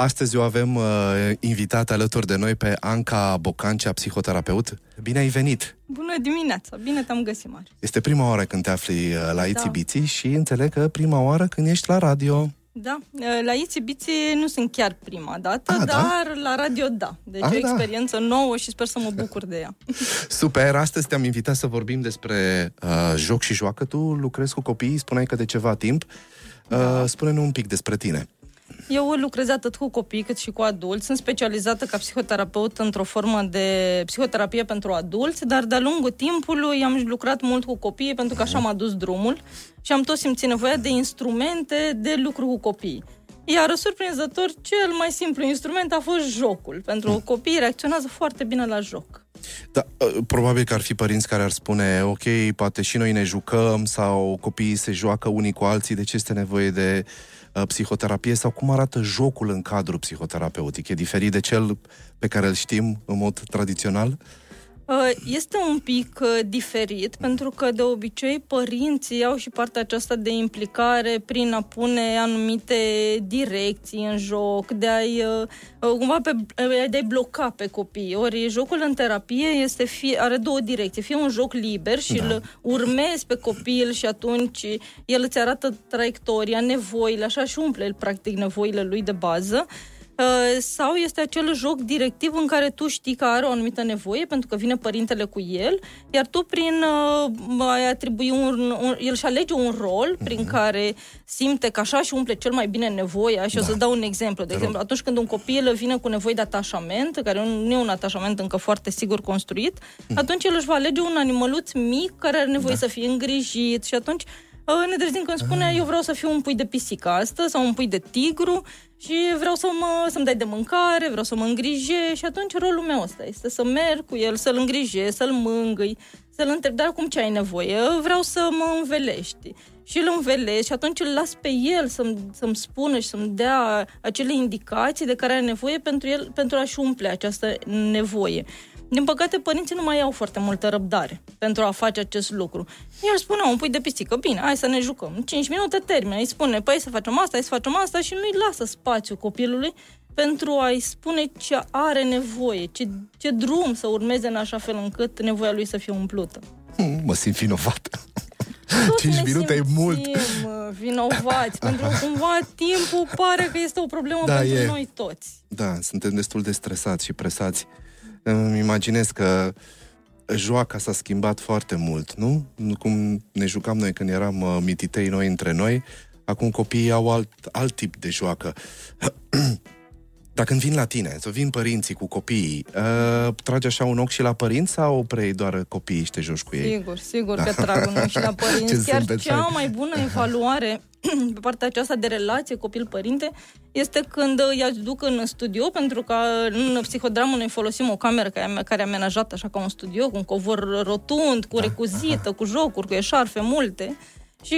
Astăzi o avem uh, invitat alături de noi pe Anca Bocancea, psihoterapeut. Bine ai venit! Bună dimineața! Bine te-am găsit, Mari. Este prima oară când te afli uh, la da. Itibiții și înțeleg că prima oară când ești la radio. Da, uh, la Itibiții nu sunt chiar prima dată, A, ah, da? dar da? la radio da. Deci A, ah, o da. experiență da. nouă și sper să mă bucur de ea. Super! Astăzi te-am invitat să vorbim despre uh, joc și joacă. Tu lucrezi cu copiii, spuneai că de ceva timp. Uh, da. Spune-ne un pic despre tine. Eu lucrez atât cu copii cât și cu adulți. Sunt specializată ca psihoterapeut într-o formă de psihoterapie pentru adulți, dar de-a lungul timpului am lucrat mult cu copii pentru că așa m-a dus drumul și am tot simțit nevoia de instrumente de lucru cu copii. Iar, surprinzător, cel mai simplu instrument a fost jocul. Pentru mm. copii reacționează foarte bine la joc. Da, ă, probabil că ar fi părinți care ar spune, ok, poate și noi ne jucăm sau copiii se joacă unii cu alții, de ce este nevoie de uh, psihoterapie sau cum arată jocul în cadrul psihoterapeutic? E diferit de cel pe care îl știm în mod tradițional? Uh, Uh, este un pic uh, diferit, pentru că de obicei părinții au și partea aceasta de implicare prin a pune anumite direcții în joc, de a-i uh, cumva pe, de a bloca pe copii. Ori jocul în terapie este fie, are două direcții. Fie un joc liber și da. îl urmezi pe copil și atunci el îți arată traiectoria, nevoile, așa și umple el practic nevoile lui de bază Uh, sau este acel joc directiv în care tu știi că are o anumită nevoie pentru că vine părintele cu el, iar tu prin uh, ai atribui un, un el și alege un rol mm-hmm. prin care simte că așa și umple cel mai bine nevoia și da. o să dau un exemplu. De exemplu, atunci când un copil vine cu nevoi de atașament, care nu e un atașament încă foarte sigur construit, mm. atunci el își va alege un animăluț mic care are nevoie da. să fie îngrijit și atunci ne trezim când spune ah. eu vreau să fiu un pui de pisică astăzi sau un pui de tigru și vreau să mă, să-mi dai de mâncare, vreau să mă îngrije și atunci rolul meu ăsta este să merg cu el, să-l îngrije, să-l mângâi, să-l întreb, dar cum ce ai nevoie? Vreau să mă învelești. Și îl învelești și atunci îl las pe el să-mi, să-mi spună și să-mi dea acele indicații de care are nevoie pentru, el, pentru a-și umple această nevoie. Din păcate, părinții nu mai au foarte multă răbdare pentru a face acest lucru. El spune, un pui de pisică, bine, hai să ne jucăm. 5 minute termină, îi spune, păi să facem asta, hai să facem asta și nu-i lasă spațiu copilului pentru a-i spune ce are nevoie, ce, ce drum să urmeze în așa fel încât nevoia lui să fie umplută. Hmm, mă simt vinovat. 5 minute e mult. vinovați, pentru că cumva timpul pare că este o problemă da, pentru e. noi toți. Da, suntem destul de stresați și presați. Îmi imaginez că joaca s-a schimbat foarte mult, nu? Cum ne jucam noi când eram uh, mititei noi între noi, acum copiii au alt, alt tip de joacă. Dar când vin la tine, să vin părinții cu copiii, uh, tragi așa un ochi și la părinți sau prei doar copiii și te joci cu ei? Sigur, sigur da. că trag un ochi și la părinți. Chiar cea mai bună evaluare pe partea aceasta de relație copil-părinte este când îi aduc în studio, pentru că în psihodramă noi folosim o cameră care, care e amenajată așa ca un studio, cu un covor rotund, cu da. recuzită, cu jocuri, cu eșarfe multe și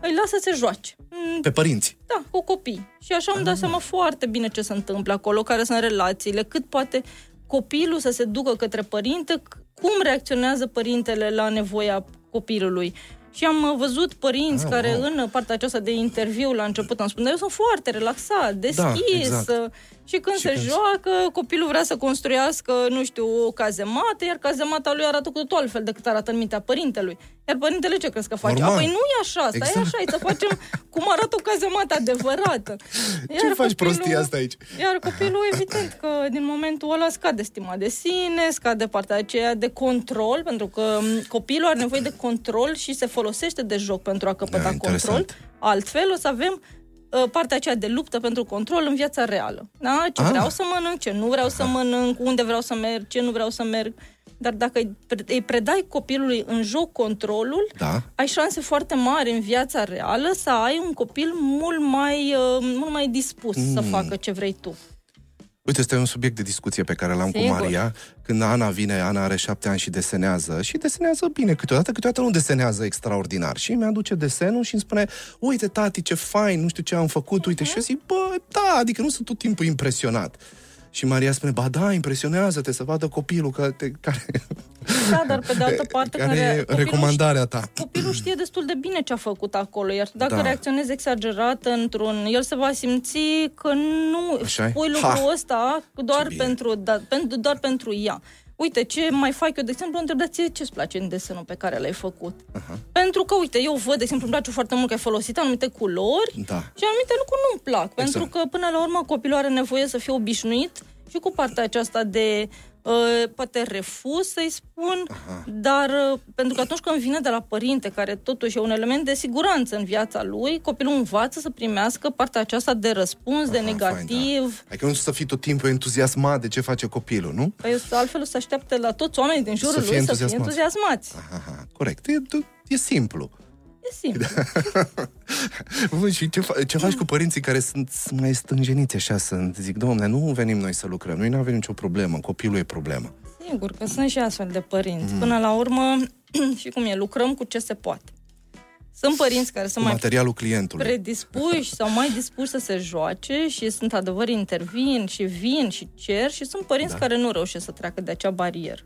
îi lasă să se joace. Pe părinți? Da, cu copii. Și așa îmi dau ah. seama foarte bine ce se întâmplă acolo, care sunt relațiile, cât poate copilul să se ducă către părinte, cum reacționează părintele la nevoia copilului. Și am uh, văzut părinți ah, care wow. în partea aceasta de interviu la început am spus, eu sunt foarte relaxat, deschis. Da, exact. Uh, și când și se când... joacă, copilul vrea să construiască, nu știu, o cazemată, iar cazemata lui arată cu totul altfel decât arată în mintea părintelui. Iar părintele ce crezi că face? Normal. Apoi nu e așa, stai exact. așa, să facem cum arată o cazemată adevărată. Iar ce faci copilul, prostia asta aici? Iar copilul, evident, că din momentul ăla scade stima de sine, scade partea aceea de control, pentru că copilul are nevoie de control și se folosește de joc pentru a căpăta da, control. Altfel o să avem Uh, partea aceea de luptă pentru control în viața reală. Da? Ce ah. vreau să mănânc, ce nu vreau să mănânc, unde vreau să merg, ce nu vreau să merg. Dar dacă îi predai copilului în joc controlul, da. ai șanse foarte mari în viața reală să ai un copil mult mai, uh, mult mai dispus mm. să facă ce vrei tu. Uite, este un subiect de discuție pe care l-am Sigur. cu Maria. Când Ana vine, Ana are șapte ani și desenează. Și desenează bine câteodată, câteodată nu desenează extraordinar. Și mi-aduce desenul și îmi spune, uite, tati, ce fain, nu știu ce am făcut, uite. Uh-huh. Și eu zic, bă, da, adică nu sunt tot timpul impresionat. Și Maria spune, ba da, impresionează-te să vadă copilul că te, care... Da, dar pe de altă parte... care, care e recomandarea ta? Copilul știe destul de bine ce a făcut acolo, iar dacă da. reacționezi exagerat într-un... El se va simți că nu Așa pui lucrul ha. ăsta doar pentru, da, pentru, doar pentru ea. Uite, ce mai fac eu, de exemplu, întrebați ce-ți place în desenul pe care l-ai făcut. Uh-huh. Pentru că, uite, eu văd, de exemplu, îmi place foarte mult că ai folosit anumite culori da. și anumite lucruri nu-mi plac. Exact. Pentru că, până la urmă, copilul are nevoie să fie obișnuit și cu partea aceasta de Uh, poate refuz să-i spun, Aha. dar uh, pentru că atunci când vine de la părinte, care totuși e un element de siguranță în viața lui, copilul învață să primească partea aceasta de răspuns, Aha, de negativ. Fain, da. Adică nu să fii tot timpul entuziasmat de ce face copilul, nu? Păi altfel să așteaptă la toți oamenii din jurul să lui să fie entuziasmați. Aha, corect. E, e simplu. E simplu. Bun, și ce, fa- ce faci cu părinții care sunt mai stânjeniți așa, sunt, zic, domne, nu venim noi să lucrăm, noi nu avem nicio problemă, copilul e problema. Sigur că sunt și astfel de părinți. Mm. Până la urmă, și cum e, lucrăm cu ce se poate. Sunt părinți care sunt mai materialul clientului. predispuși sau mai dispuși să se joace și sunt adevăr intervin și vin și cer și sunt părinți da. care nu reușesc să treacă de acea barieră.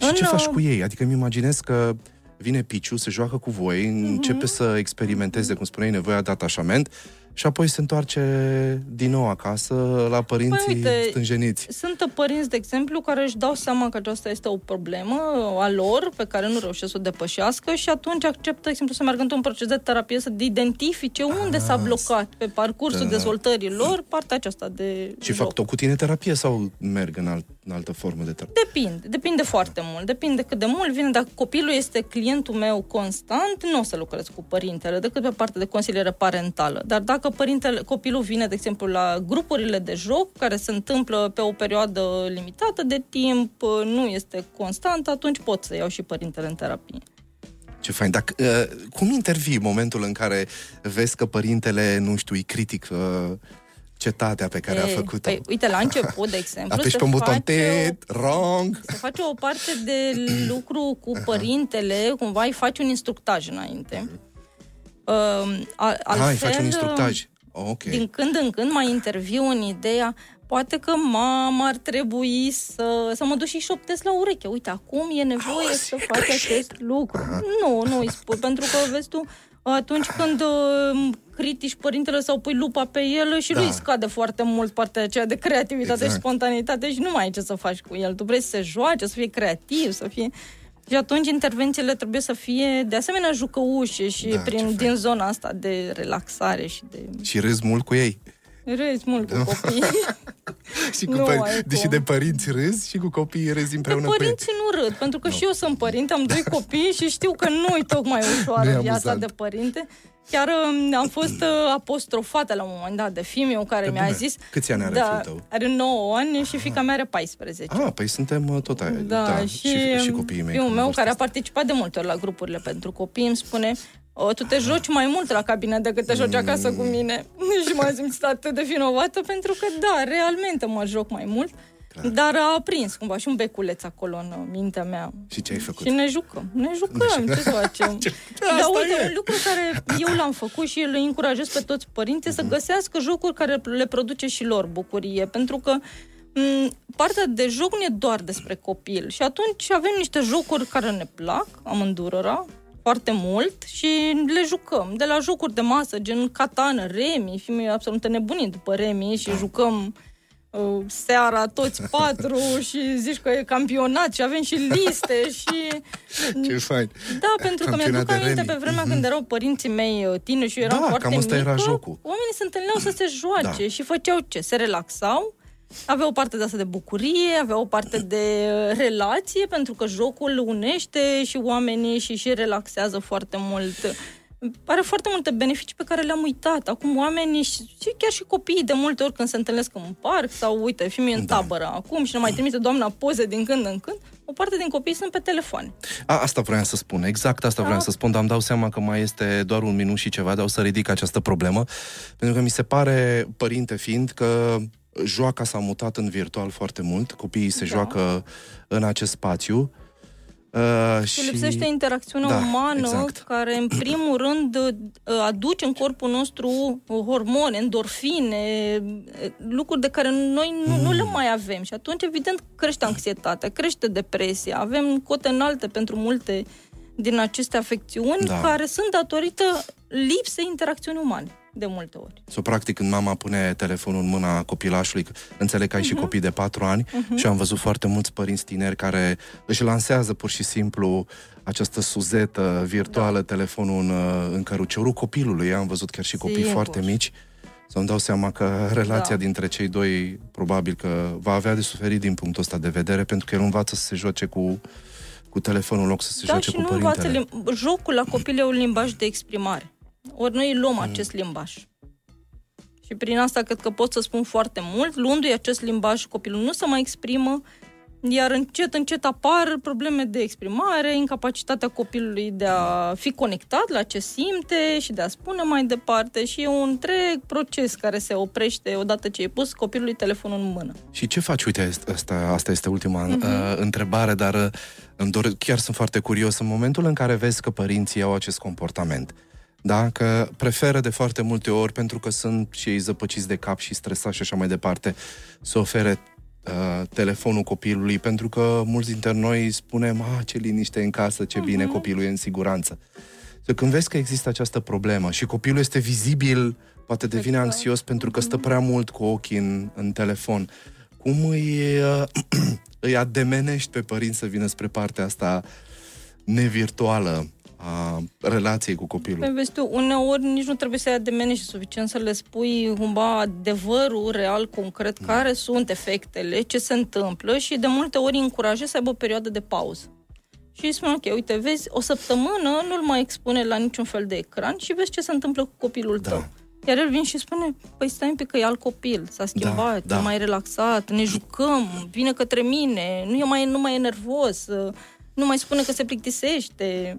Și În, ce faci cu ei? Adică îmi imaginez că vine Piciu, se joacă cu voi, mm-hmm. începe să experimenteze, cum spuneai, nevoia de atașament și apoi se întoarce din nou acasă la părinții păi, uite, stânjeniți. Sunt părinți, de exemplu, care își dau seama că aceasta este o problemă a lor pe care nu reușesc să o depășească și atunci acceptă, de exemplu, să meargă într-un proces de terapie, să identifice unde s-a blocat pe parcursul da. dezvoltării lor partea aceasta de Și joc. fac tot cu tine terapie sau merg în, alt, în altă formă de terapie? Depinde, depinde foarte mult. Depinde cât de mult vine. Dacă copilul este clientul meu constant, nu o să lucrez cu părintele, decât pe partea de consiliere parentală. Dar dacă dacă părintele, copilul vine, de exemplu, la grupurile de joc, care se întâmplă pe o perioadă limitată de timp, nu este constant, atunci pot să iau și părintele în terapie. Ce fain. Dar uh, cum intervii momentul în care vezi că părintele, nu știu, îi critic uh, cetatea pe care e, a făcut-o? Păi, uite, la început, de exemplu, Apeși pe un buton, wrong! Se face o parte de lucru cu părintele, cumva îi faci un instructaj înainte. Uh-huh Uh, altfel, Hai, faci un instructaj. Oh, okay. Din când în când mai interviu în ideea poate că mama ar trebui să, să mă duc și șoptesc la ureche. Uite, acum e nevoie oh, să faci acest lucru. Aha. Nu, nu îi spun, pentru că, vezi tu, atunci când uh, critici părintele sau pui lupa pe el și da. lui scade foarte mult partea aceea de creativitate exact. și spontanitate și nu mai ai ce să faci cu el. Tu vrei să se joace, să fie creativ, să fie... Și atunci intervențiile trebuie să fie de asemenea jucăușe și da, prin, din zona asta de relaxare și de... Și râzi mult cu ei. Râzi mult cu copiii. și cu nu păr- deși de părinți râzi și cu copiii râzi împreună de părinții nu râd, pentru că no. și eu sunt părinte, am doi copii și știu că nu-i tocmai ușoară viața amuzant. de părinte. Chiar um, am fost uh, apostrofată la un moment dat de fiul care mi-a zis... Câți ani are da, fiul tău? Are 9 ani și fica mea are 14. Ah, păi suntem uh, tot aia. Da, da și, și, și copiii mei. Fiul meu, care a participat de multe ori la grupurile pentru copii, îmi spune o, tu te joci mai mult la cabină decât te joci acasă cu mine. și m-am simțit atât de vinovată pentru că, da, realmente mă joc mai mult. Clar. Dar a aprins cumva și un beculeț acolo în mintea mea. Și ce ai făcut? Și ne jucăm. Ne jucăm, ce să facem? Dar uite, e. un lucru care eu l-am făcut și îl încurajez pe toți părinții uh-huh. să mhm. găsească jocuri care le produce și lor bucurie. Pentru că m- partea de joc nu e doar despre copil. Și atunci avem niște jocuri care ne plac, amândurora, foarte mult și le jucăm. De la jocuri de masă, gen Catan, Remi, fim absolut nebunit după Remi și da. jucăm uh, seara toți patru și zici că e campionat și avem și liste și... Ce fain! Da, pentru că mi-aduc aminte pe vremea mm-hmm. când erau părinții mei uh, tineri și eram da, foarte cam mică, era jocul. oamenii se întâlneau să se joace da. și făceau ce? Se relaxau avea o parte de asta de bucurie, avea o parte de uh, relație, pentru că jocul unește și oamenii și și relaxează foarte mult. Are foarte multe beneficii pe care le-am uitat. Acum oamenii și chiar și copiii de multe ori când se întâlnesc în parc sau uite, fi în da. tabără acum și ne mai trimite doamna poze din când în când, o parte din copii sunt pe telefon. A, asta vreau să spun, exact asta da. vreau să spun, dar îmi dau seama că mai este doar un minut și ceva, dar o să ridic această problemă, pentru că mi se pare, părinte fiind, că joaca s-a mutat în virtual foarte mult, copiii se da. joacă în acest spațiu. Uh, și lipsește interacțiunea da, umană exact. care, în primul rând, uh, aduce în corpul nostru hormone, endorfine, lucruri de care noi nu, mm. nu le mai avem. Și atunci, evident, crește anxietatea, crește depresia, avem cote înalte pentru multe din aceste afecțiuni da. care sunt datorită lipsei interacțiunii umane de multe ori. So, practic, când mama pune telefonul în mâna copilașului, înțeleg că ai uh-huh. și mhm. copii de 4 ani uh-huh. și am văzut foarte mulți părinți tineri care își lansează pur și simplu această suzetă virtuală, da. telefonul în, în căruciorul copilului. Am văzut chiar și copii Sigur. foarte mici. Să-mi dau seama că relația da. dintre cei doi probabil că va avea de suferit din punctul ăsta de vedere, pentru că el învață să se joace cu cu telefonul în loc să se da, joace și cu nu părintele. Învață lim- jocul la copil e un limbaj de exprimare. Ori noi luăm mm. acest limbaj. Și prin asta cred că pot să spun foarte mult, luându-i acest limbaj, copilul nu se mai exprimă, iar încet, încet apar probleme de exprimare, incapacitatea copilului de a fi conectat la ce simte și de a spune mai departe și e un întreg proces care se oprește odată ce e pus copilului telefonul în mână. Și ce faci? Uite, asta, asta este ultima uh-huh. uh, întrebare, dar uh, îmi dor, chiar sunt foarte curios în momentul în care vezi că părinții au acest comportament. Da? Că preferă de foarte multe ori, pentru că sunt și ei zăpăciți de cap și stresați și așa mai departe, să ofere uh, telefonul copilului, pentru că mulți dintre noi spunem, ah, ce liniște în casă, ce uh-huh. bine, copilul e în siguranță. So, când vezi că există această problemă și copilul este vizibil, poate devine exact. anxios pentru că stă prea mult cu ochii în, în telefon, cum îi, uh, îi ademenești pe părinți să vină spre partea asta nevirtuală a relației cu copilul. Păi vezi tu, uneori nici nu trebuie să-i ademenești suficient să le spui cumva adevărul real, concret, da. care sunt efectele, ce se întâmplă și de multe ori încurajezi să aibă o perioadă de pauză. Și îi spun, ok, uite, vezi, o săptămână nu-l mai expune la niciun fel de ecran și vezi ce se întâmplă cu copilul da. tău. Iar el vine și spune, păi stai un pic că e alt copil, s-a schimbat, da, da. e mai relaxat, ne jucăm, vine către mine, nu, e mai, nu mai e nervos, nu mai spune că se plictisește.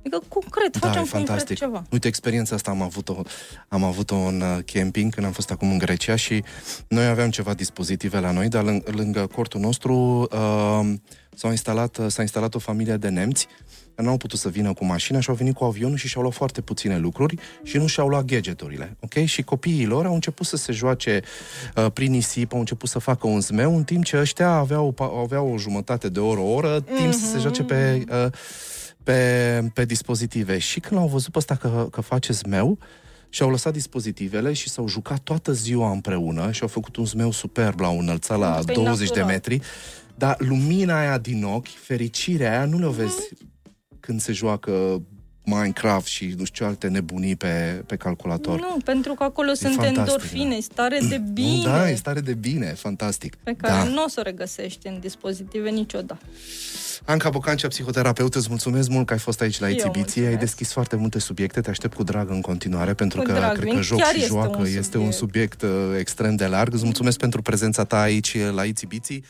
Adică concret, da, facem concret ceva. Uite, experiența asta am avut-o, am avut-o în uh, camping când am fost acum în Grecia și noi aveam ceva dispozitive la noi, dar lângă, lângă cortul nostru uh, s-a instalat, uh, s-a instalat o familie de nemți nu au putut să vină cu mașina și au venit cu avionul și și-au luat foarte puține lucruri și nu și-au luat gadgeturile, ok? Și copiii lor au început să se joace uh, prin nisip, au început să facă un zmeu, în timp ce ăștia aveau, aveau o jumătate de oră, o oră, timp mm-hmm. să se joace pe... Uh, pe, pe dispozitive. Și când l-au văzut pe ăsta că, că face zmeu, și-au lăsat dispozitivele și s-au jucat toată ziua împreună și au făcut un zmeu superb, l-au înălțat la pe 20 natural. de metri, dar lumina aia din ochi, fericirea aia, nu le-o vezi mm-hmm. când se joacă Minecraft și nu știu ce alte nebunii pe, pe calculator. Nu, pentru că acolo e sunt fantastic, endorfine, da. stare de bine. Da, e stare de bine, fantastic. Pe care da. nu o să o regăsești în dispozitive niciodată. Anca Bocancea, psihoterapeut, îți mulțumesc mult că ai fost aici la exibiție. Ai deschis foarte multe subiecte, te aștept cu drag în continuare, pentru cu că drag, cred că joc și joacă este un subiect, este un subiect uh, extrem de larg. Îți mulțumesc pentru prezența ta aici la exibiții.